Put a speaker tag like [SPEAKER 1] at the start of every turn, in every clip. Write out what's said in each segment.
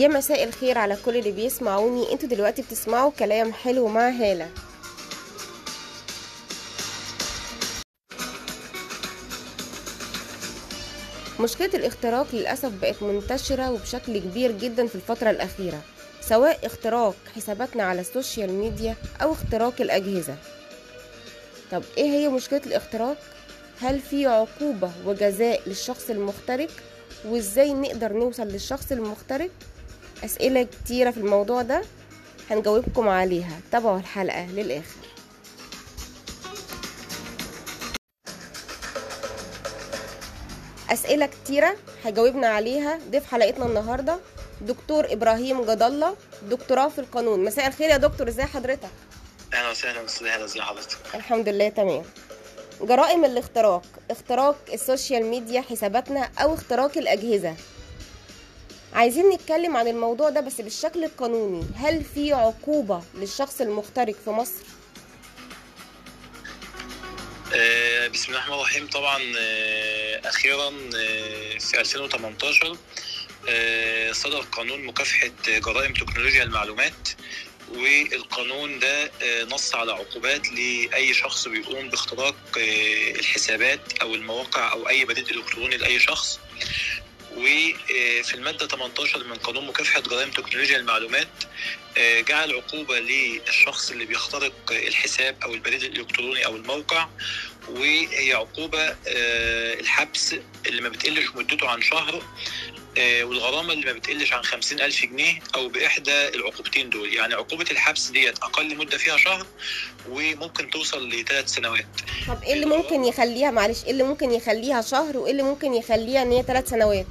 [SPEAKER 1] يا مساء الخير على كل اللي بيسمعوني أنتوا دلوقتي بتسمعوا كلام حلو مع هالة مشكلة الاختراق للأسف بقت منتشرة وبشكل كبير جدا في الفترة الأخيرة سواء اختراق حساباتنا على السوشيال ميديا أو اختراق الأجهزة طب إيه هي مشكلة الاختراق؟ هل في عقوبة وجزاء للشخص المخترق؟ وإزاي نقدر نوصل للشخص المخترق؟ أسئلة كتيرة في الموضوع ده هنجاوبكم عليها. تابعوا الحلقة للآخر. أسئلة كتيرة هجاوبنا عليها ضيف حلقتنا النهاردة دكتور إبراهيم جد الله دكتوراه في القانون. مساء الخير يا دكتور ازي حضرتك؟
[SPEAKER 2] أهلا وسهلا أستاذ هلا ازي حضرتك؟
[SPEAKER 1] الحمد لله تمام. جرائم الاختراق اختراق السوشيال ميديا حساباتنا أو اختراق الأجهزة. عايزين نتكلم عن الموضوع ده بس بالشكل القانوني. هل في عقوبة للشخص المخترق في مصر؟
[SPEAKER 2] آه، بسم الله الرحمن الرحيم. طبعا آه، أخيرا آه، في 2018 آه، صدر قانون مكافحة جرائم تكنولوجيا المعلومات والقانون ده نص على عقوبات لأي شخص بيقوم باختراق الحسابات أو المواقع أو أي بريد إلكتروني لأي شخص. وفي المادة 18 من قانون مكافحة جرائم تكنولوجيا المعلومات آه، جعل عقوبة للشخص اللي بيخترق الحساب أو البريد الإلكتروني أو الموقع وهي عقوبة آه، الحبس اللي ما بتقلش مدته عن شهر والغرامة اللي ما بتقلش عن 50 ألف جنيه أو بإحدى العقوبتين دول. يعني عقوبة الحبس ديت أقل مدة فيها شهر وممكن توصل لثلاث سنوات.
[SPEAKER 1] طب إيه اللي ممكن يخليها معلش إيه اللي ممكن يخليها شهر وإيه اللي ممكن يخليها إن هي ثلاث سنوات؟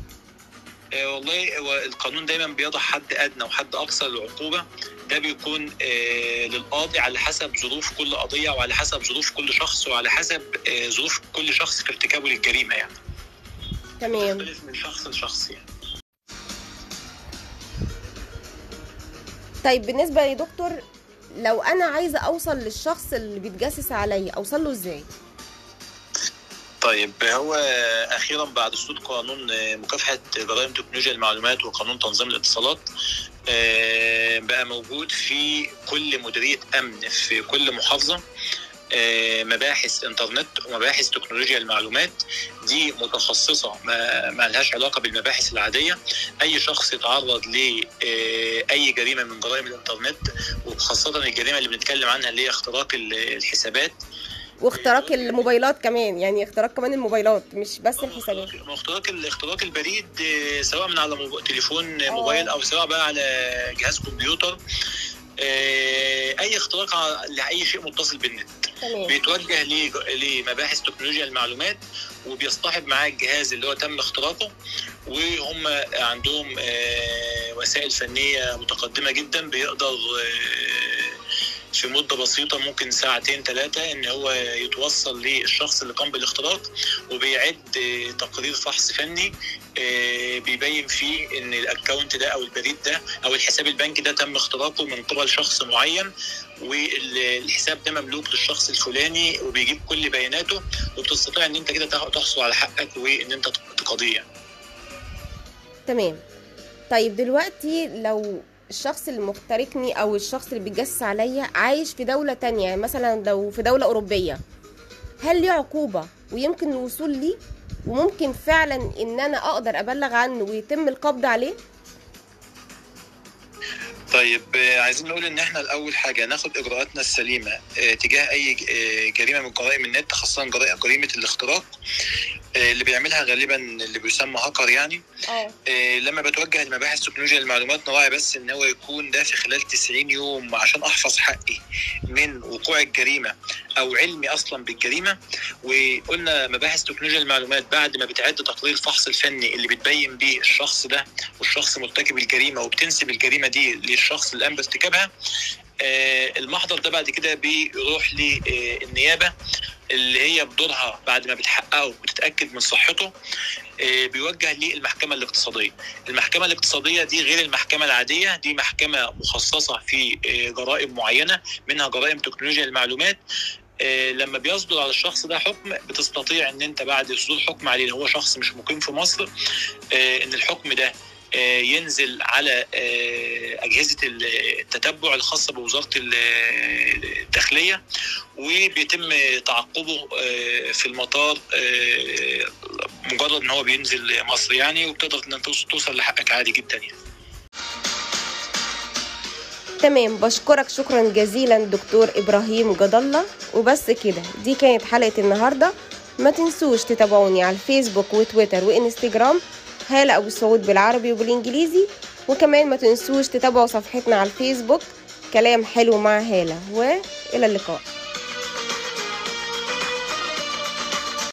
[SPEAKER 2] آه، والله هو القانون دايما بيضع حد أدنى وحد أقصى للعقوبة. ده بيكون آه، للقاضي على حسب ظروف كل قضية وعلى حسب ظروف كل شخص وعلى حسب آه، ظروف كل شخص في ارتكابه للجريمة يعني.
[SPEAKER 1] تمام.
[SPEAKER 2] من شخص لشخص يعني.
[SPEAKER 1] طيب بالنسبة يا دكتور لو أنا عايزة أوصل للشخص اللي بيتجسس عليا أوصل له إزاي؟
[SPEAKER 2] طيب هو أخيرا بعد صدور قانون مكافحة جرائم تكنولوجيا المعلومات وقانون تنظيم الاتصالات آه، بقى موجود في كل مديرية أمن في كل محافظة مباحث انترنت ومباحث تكنولوجيا المعلومات. دي متخصصة ما, لهاش علاقة بالمباحث العادية. أي شخص يتعرض لاي جريمة من جرائم الانترنت وخاصة الجريمة اللي بنتكلم عنها اللي هي اختراق ال- الحسابات.
[SPEAKER 1] واختراق الموبايلات كمان يعني اختراق كمان الموبايلات مش بس الحسابات.
[SPEAKER 2] اختراق اختراق البريد آه، سواء من على موب- تليفون
[SPEAKER 1] آه.
[SPEAKER 2] موبايل أو سواء بقى على جهاز كمبيوتر. آه، أي اختراق لأي شيء متصل بالنت.
[SPEAKER 1] تمام.
[SPEAKER 2] بيتوجه لمباحث تكنولوجيا المعلومات وبيصطحب معاه الجهاز اللي هو تم اختراقه وهم عندهم آه، وسائل فنية متقدمة جدا بيقدر آه، في مدة بسيطة ممكن ساعتين ثلاثة إن هو يتوصل للشخص اللي قام بالاختراق وبيعد تقرير فحص فني آه، بيبين فيه إن الاكونت ده أو البريد ده أو الحساب البنكي ده تم اختراقه من قبل شخص معين والحساب ده مملوك للشخص الفلاني وبيجيب كل بياناته وبتستطيع إن أنت كده تحصل على حقك وإن أنت تقاضيه.
[SPEAKER 1] تمام طيب دلوقتي لو الشخص اللي مخترقني أو الشخص اللي بيتجسس عليا عايش في دولة تانية يعني مثلا لو في دولة أوروبية. هل ليه عقوبة؟ ويمكن الوصول ليه؟ وممكن فعلا إن أنا أقدر أبلغ عنه ويتم القبض عليه؟
[SPEAKER 2] طيب آه، عايزين نقول إن إحنا الأول حاجة ناخد إجراءاتنا السليمة آه، تجاه أي آه، جريمة من جرائم النت خاصة جريمة الاختراق. اللي بيعملها غالبا اللي بيسمى هاكر يعني.
[SPEAKER 1] آه.
[SPEAKER 2] آه، لما بتوجه لمباحث تكنولوجيا المعلومات نراعي بس إن هو يكون ده في خلال 90 يوم عشان أحفظ حقي من وقوع الجريمة أو علمي أصلا بالجريمة. وقلنا مباحث تكنولوجيا المعلومات بعد ما بتعد تقرير الفحص الفني اللي بتبين بيه الشخص ده والشخص مرتكب الجريمة وبتنسب الجريمة دي للشخص اللي قام بارتكابها آه، المحضر ده بعد كده بيروح للنيابة. اللي هي بدورها بعد ما بتحققه وتتأكد من صحته آه، بيوجه للمحكمة الاقتصادية. المحكمة الاقتصادية دي غير المحكمة العادية دي محكمة مخصصة في آه، جرائم معينة منها جرائم تكنولوجيا المعلومات آه، لما بيصدر على الشخص ده حكم بتستطيع إن أنت بعد صدور حكم عليه اللي هو شخص مش مقيم في مصر إن الحكم ده ينزل على أجهزة التتبع الخاصة بوزارة ال- الداخلية وبيتم تعقبه آه، في المطار آه، مجرد إن هو بينزل مصر يعني وبتقدر إن توص- توصل لحقك عادي جدا يعني.
[SPEAKER 1] تمام بشكرك شكرا جزيلا دكتور إبراهيم جد الله وبس كده دي كانت حلقة النهاردة. ما تنسوش تتابعوني على الفيسبوك وتويتر وإنستجرام هالة أبو سعود بالعربي وبالإنجليزي. وكمان ما تنسوش تتابعوا صفحتنا على الفيسبوك. كلام حلو مع هالة. وإلى اللقاء.